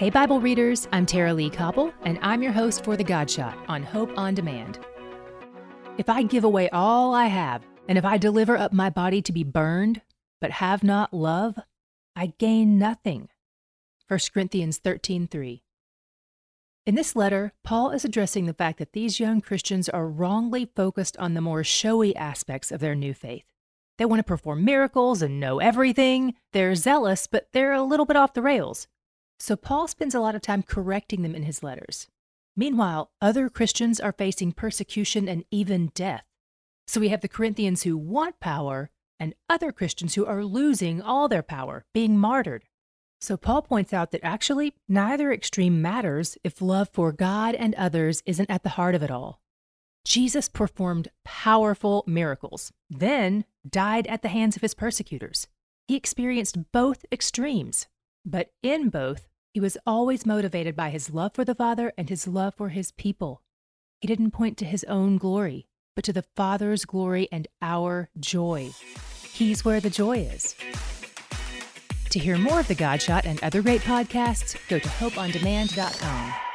Hey, Bible readers, I'm Tara-Leigh Cobble, and I'm your host for The God Shot on Hope on Demand. If I give away all I have, and if I deliver up my body to be burned, but have not love, I gain nothing. 1 Corinthians 13:3. In this letter, Paul is addressing the fact that these young Christians are wrongly focused on the more showy aspects of their new faith. They want to perform miracles and know everything. They're zealous, but they're a little bit off the rails. So Paul spends a lot of time correcting them in his letters. Meanwhile, other Christians are facing persecution and even death. So we have the Corinthians who want power and other Christians who are losing all their power, being martyred. So Paul points out that actually neither extreme matters if love for God and others isn't at the heart of it all. Jesus performed powerful miracles, then died at the hands of his persecutors. He experienced both extremes, but in both, he was always motivated by his love for the Father and his love for his people. He didn't point to his own glory, but to the Father's glory and our joy. He's where the joy is. To hear more of The Godshot and other great podcasts, go to hopeondemand.com.